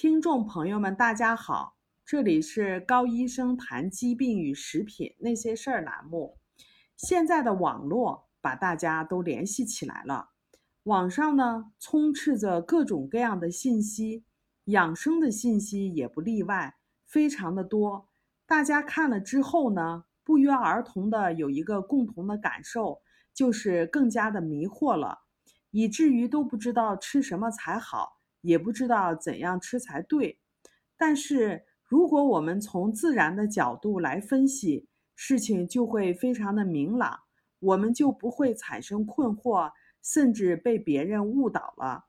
听众朋友们，大家好，这里是高医生谈疾病与食品那些事儿栏目。现在的网络把大家都联系起来了，网上呢充斥着各种各样的信息，养生的信息也不例外，非常的多。大家看了之后呢，不约而同的有一个共同的感受，就是更加的迷惑了，以至于都不知道吃什么才好。也不知道怎样吃才对，但是如果我们从自然的角度来分析，事情就会非常的明朗，我们就不会产生困惑，甚至被别人误导了。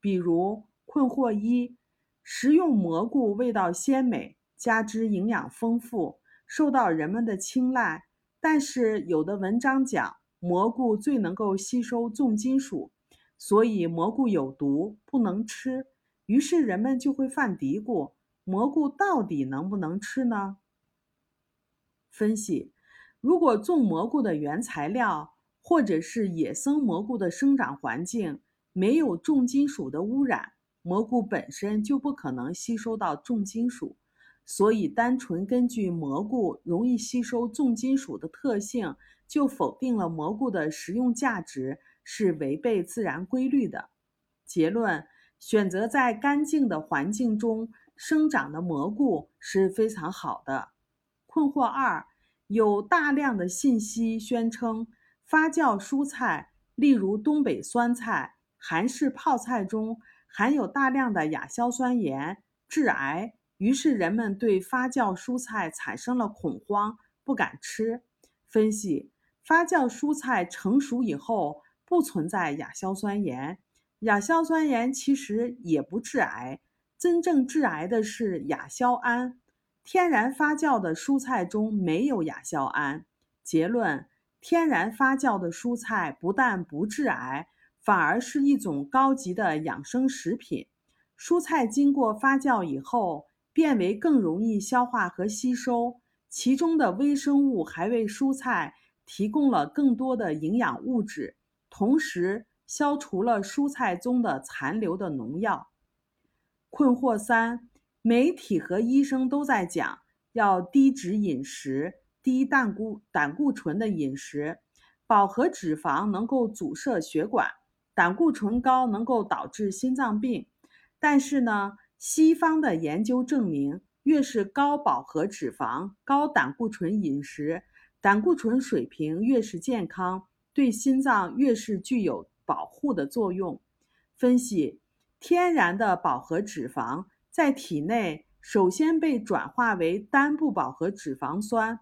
比如困惑一：食用蘑菇味道鲜美，加之营养丰富，受到人们的青睐。但是有的文章讲，蘑菇最能够吸收重金属。所以蘑菇有毒，不能吃。于是人们就会犯嘀咕：蘑菇到底能不能吃呢？分析：如果种蘑菇的原材料或者是野生蘑菇的生长环境没有重金属的污染，蘑菇本身就不可能吸收到重金属。所以，单纯根据蘑菇容易吸收重金属的特性，就否定了蘑菇的食用价值。是违背自然规律的。结论：选择在干净的环境中生长的蘑菇是非常好的。困惑二：有大量的信息宣称发酵蔬菜，例如东北酸菜、韩式泡菜中含有大量的亚硝酸盐，致癌。于是人们对发酵蔬菜产生了恐慌，不敢吃。分析：发酵蔬菜成熟以后。不存在亚硝酸盐，亚硝酸盐其实也不致癌，真正致癌的是亚硝胺。天然发酵的蔬菜中没有亚硝胺。结论：天然发酵的蔬菜不但不致癌，反而是一种高级的养生食品。蔬菜经过发酵以后，变为更容易消化和吸收，其中的微生物还为蔬菜提供了更多的营养物质。同时消除了蔬菜中的残留的农药。困惑三：媒体和医生都在讲要低脂饮食、低胆固胆固醇的饮食，饱和脂肪能够阻塞血管，胆固醇高能够导致心脏病。但是呢，西方的研究证明，越是高饱和脂肪、高胆固醇饮食，胆固醇水平越是健康。对心脏越是具有保护的作用。分析：天然的饱和脂肪在体内首先被转化为单不饱和脂肪酸，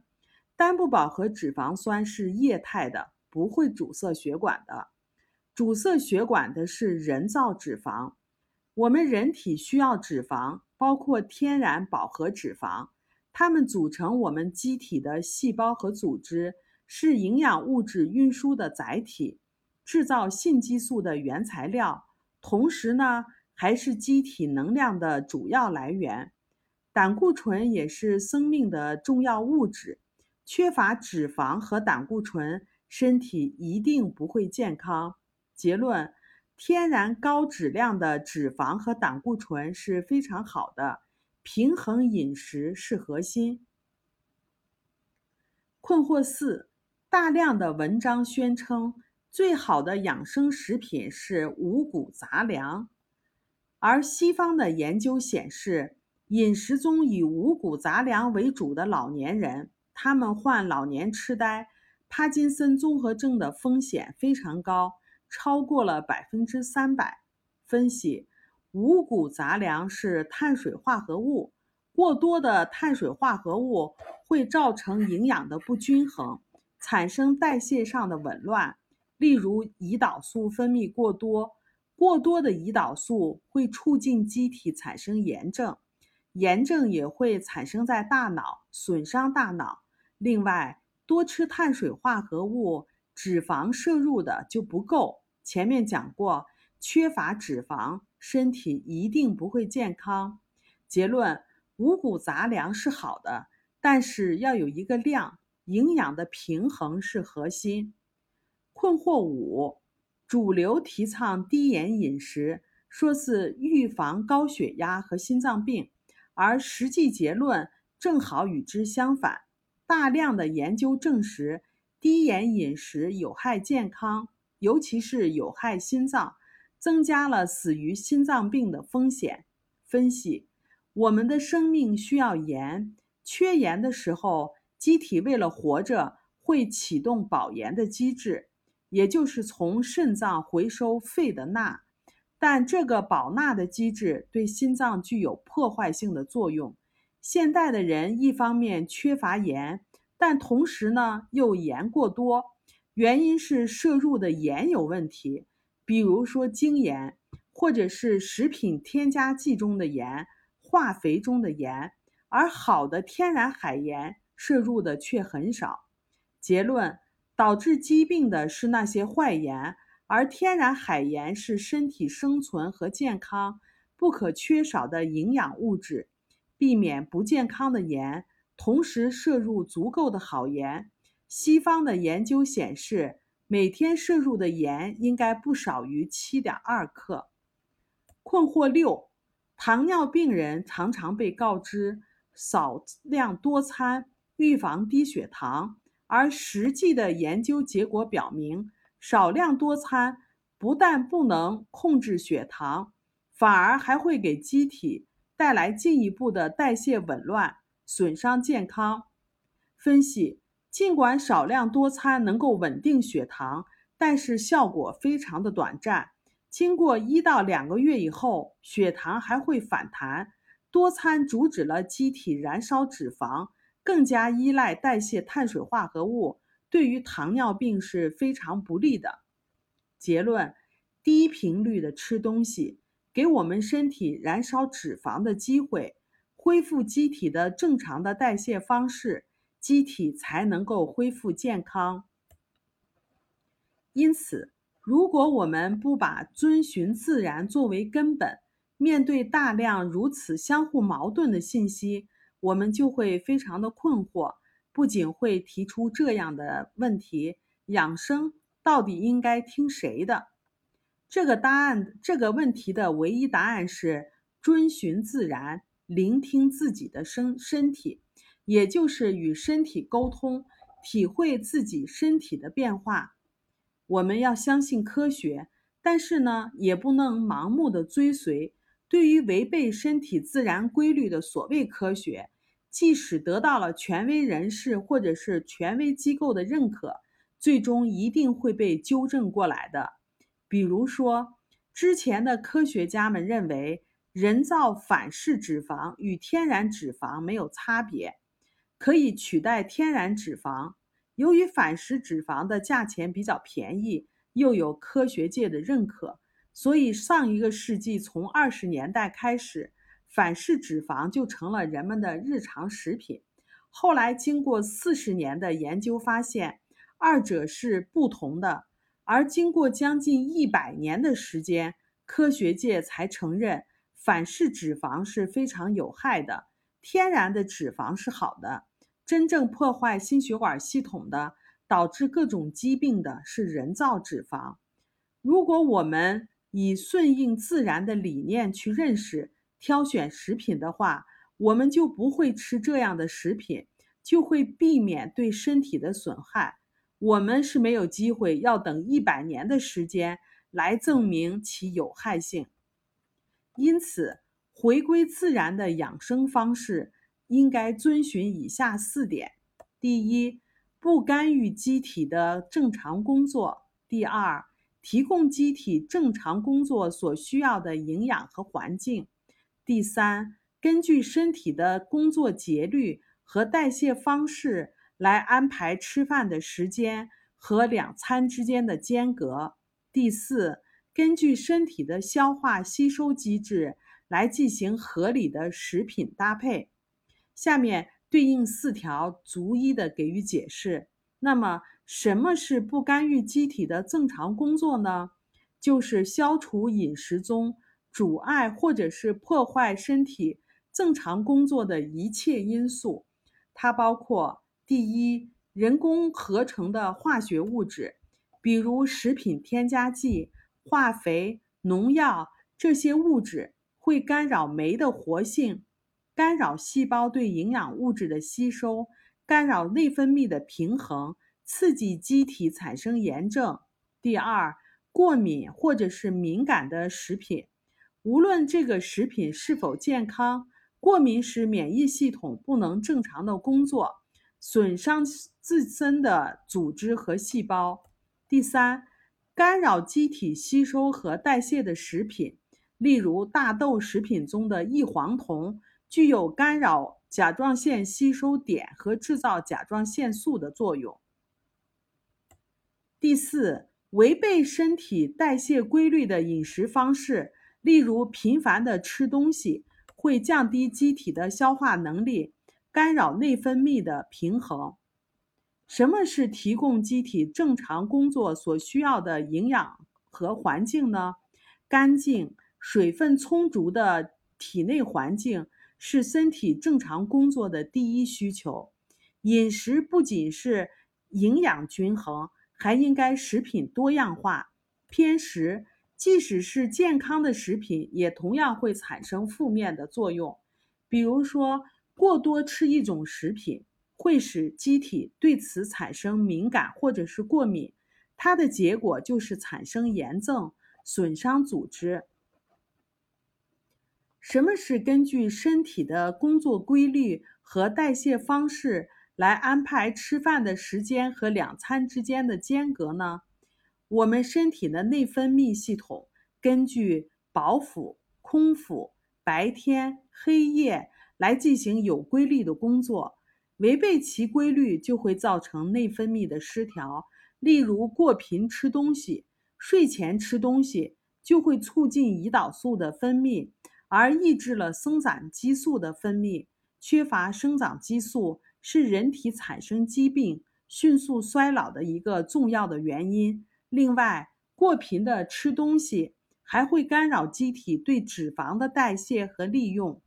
单不饱和脂肪酸是液态的，不会阻塞血管的。阻塞血管的是人造脂肪。我们人体需要脂肪，包括天然饱和脂肪，它们组成我们机体的细胞和组织。是营养物质运输的载体，制造性激素的原材料，同时呢，还是机体能量的主要来源。胆固醇也是生命的重要物质，缺乏脂肪和胆固醇，身体一定不会健康。结论：天然高质量的脂肪和胆固醇是非常好的，平衡饮食是核心。困惑四。大量的文章宣称，最好的养生食品是五谷杂粮，而西方的研究显示，饮食中以五谷杂粮为主的老年人，他们患老年痴呆、帕金森综合症的风险非常高，超过了百分之三百。分析：五谷杂粮是碳水化合物，过多的碳水化合物会造成营养的不均衡。产生代谢上的紊乱，例如胰岛素分泌过多，过多的胰岛素会促进机体产生炎症，炎症也会产生在大脑，损伤大脑。另外，多吃碳水化合物，脂肪摄入的就不够。前面讲过，缺乏脂肪，身体一定不会健康。结论：五谷杂粮是好的，但是要有一个量。营养的平衡是核心。困惑五：主流提倡低盐饮食，说是预防高血压和心脏病，而实际结论正好与之相反。大量的研究证实，低盐饮食有害健康，尤其是有害心脏，增加了死于心脏病的风险。分析：我们的生命需要盐，缺盐的时候，机体为了活着，会启动保盐的机制。也就是从肾脏回收肺的钠，但这个保钠的机制对心脏具有破坏性的作用。现代的人一方面缺乏盐，但同时呢又盐过多，原因是摄入的盐有问题，比如说精盐，或者是食品添加剂中的盐、化肥中的盐，而好的天然海盐摄入的却很少。结论。导致疾病的是那些坏盐，而天然海盐是身体生存和健康不可缺少的营养物质。避免不健康的盐，同时摄入足够的好盐。西方的研究显示，每天摄入的盐应该不少于七点二克。困惑六：糖尿病人常常被告知少量多餐，预防低血糖。而实际的研究结果表明，少量多餐不但不能控制血糖，反而还会给机体带来进一步的代谢紊乱，损伤健康。分析：尽管少量多餐能够稳定血糖，但是效果非常的短暂。经过一到两个月以后，血糖还会反弹。多餐阻止了机体燃烧脂肪。更加依赖代谢碳水化合物，对于糖尿病是非常不利的。结论：低频率的吃东西，给我们身体燃烧脂肪的机会，恢复机体的正常的代谢方式，机体才能够恢复健康。因此，如果我们不把遵循自然作为根本，面对大量如此相互矛盾的信息，我们就会非常的困惑，不仅会提出这样的问题：养生到底应该听谁的？这个答案，这个问题的唯一答案是遵循自然，聆听自己的身身体，也就是与身体沟通，体会自己身体的变化。我们要相信科学，但是呢，也不能盲目的追随。对于违背身体自然规律的所谓科学，即使得到了权威人士或者是权威机构的认可，最终一定会被纠正过来的。比如说，之前的科学家们认为人造反式脂肪与天然脂肪没有差别，可以取代天然脂肪。由于反式脂肪的价钱比较便宜，又有科学界的认可。所以，上一个世纪从二十年代开始，反式脂肪就成了人们的日常食品。后来，经过四十年的研究，发现二者是不同的。而经过将近一百年的时间，科学界才承认反式脂肪是非常有害的，天然的脂肪是好的。真正破坏心血管系统的、导致各种疾病的是人造脂肪。如果我们以顺应自然的理念去认识、挑选食品的话，我们就不会吃这样的食品，就会避免对身体的损害。我们是没有机会要等一百年的时间来证明其有害性。因此，回归自然的养生方式应该遵循以下四点：第一，不干预机体的正常工作；第二，提供机体正常工作所需要的营养和环境。第三，根据身体的工作节律和代谢方式来安排吃饭的时间和两餐之间的间隔。第四，根据身体的消化吸收机制来进行合理的食品搭配。下面对应四条逐一的给予解释。那么。什么是不干预机体的正常工作呢？就是消除饮食中阻碍或者是破坏身体正常工作的一切因素。它包括第一，人工合成的化学物质，比如食品添加剂、化肥、农药、这些物质会干扰酶的活性，干扰细胞对营养物质的吸收，干扰内分泌的平衡，刺激机体产生炎症。第二，过敏或者是敏感的食品，无论这个食品是否健康，过敏使免疫系统不能正常的工作，损伤自身的组织和细胞。第三，干扰机体吸收和代谢的食品。例如，大豆食品中的异黄酮具有干扰甲状腺吸收点和制造甲状腺素的作用。第四，违背身体代谢规律的饮食方式，例如频繁的吃东西，会降低机体的消化能力，干扰内分泌的平衡。什么是提供机体正常工作所需要的营养和环境呢？干净。水分充足的体内环境是身体正常工作的第一需求。饮食不仅是营养均衡，还应该食品多样化。偏食，即使是健康的食品，也同样会产生负面的作用。比如说，过多吃一种食品，会使机体对此产生敏感或者是过敏，它的结果就是产生炎症，损伤组织。什么是根据身体的工作规律和代谢方式来安排吃饭的时间和两餐之间的间隔呢？我们身体的内分泌系统根据饱腹、空腹、白天、黑夜来进行有规律的工作，违背其规律就会造成内分泌的失调。例如，过频吃东西，睡前吃东西就会促进胰岛素的分泌。而抑制了生长激素的分泌，缺乏生长激素是人体产生疾病、迅速衰老的一个重要的原因。另外，过频的吃东西还会干扰机体对脂肪的代谢和利用。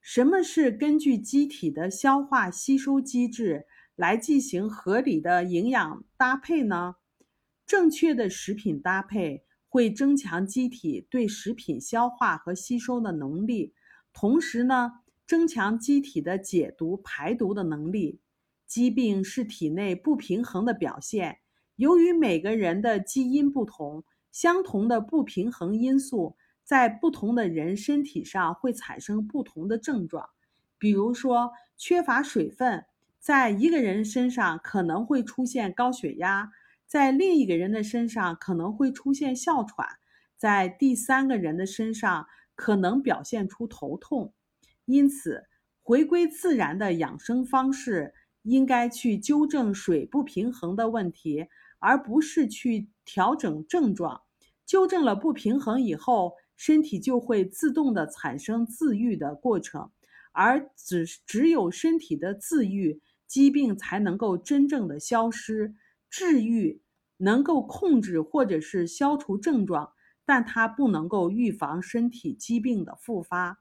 什么是根据机体的消化吸收机制来进行合理的营养搭配呢？正确的食品搭配。会增强机体对食品消化和吸收的能力，同时呢，增强机体的解毒排毒的能力。疾病是体内不平衡的表现，由于每个人的基因不同，相同的不平衡因素在不同的人身体上会产生不同的症状。比如说，缺乏水分，在一个人身上可能会出现高血压。在另一个人的身上可能会出现哮喘，在第三个人的身上可能表现出头痛。因此，回归自然的养生方式应该去纠正水不平衡的问题，而不是去调整症状。纠正了不平衡以后，身体就会自动的产生自愈的过程，而只只有身体的自愈，疾病才能够真正的消失。治愈能够控制或者是消除症状，但它不能够预防身体疾病的复发。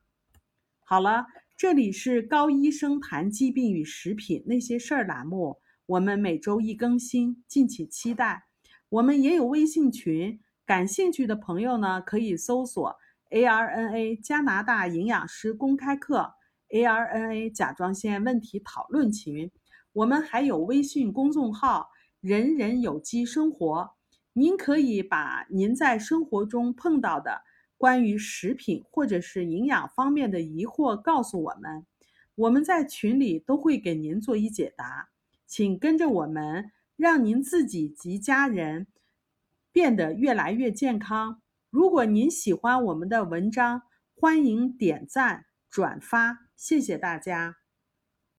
好了，这里是高医生谈疾病与食品那些事儿栏目，我们每周一更新，敬请期待。我们也有微信群，感兴趣的朋友呢可以搜索 ARNA 加拿大营养师公开课 ARNA 甲状腺问题讨论群。我们还有微信公众号。人人有机生活，您可以把您在生活中碰到的关于食品或者是营养方面的疑惑告诉我们，我们在群里都会给您做一解答。请跟着我们，让您自己及家人变得越来越健康。如果您喜欢我们的文章，欢迎点赞转发，谢谢大家。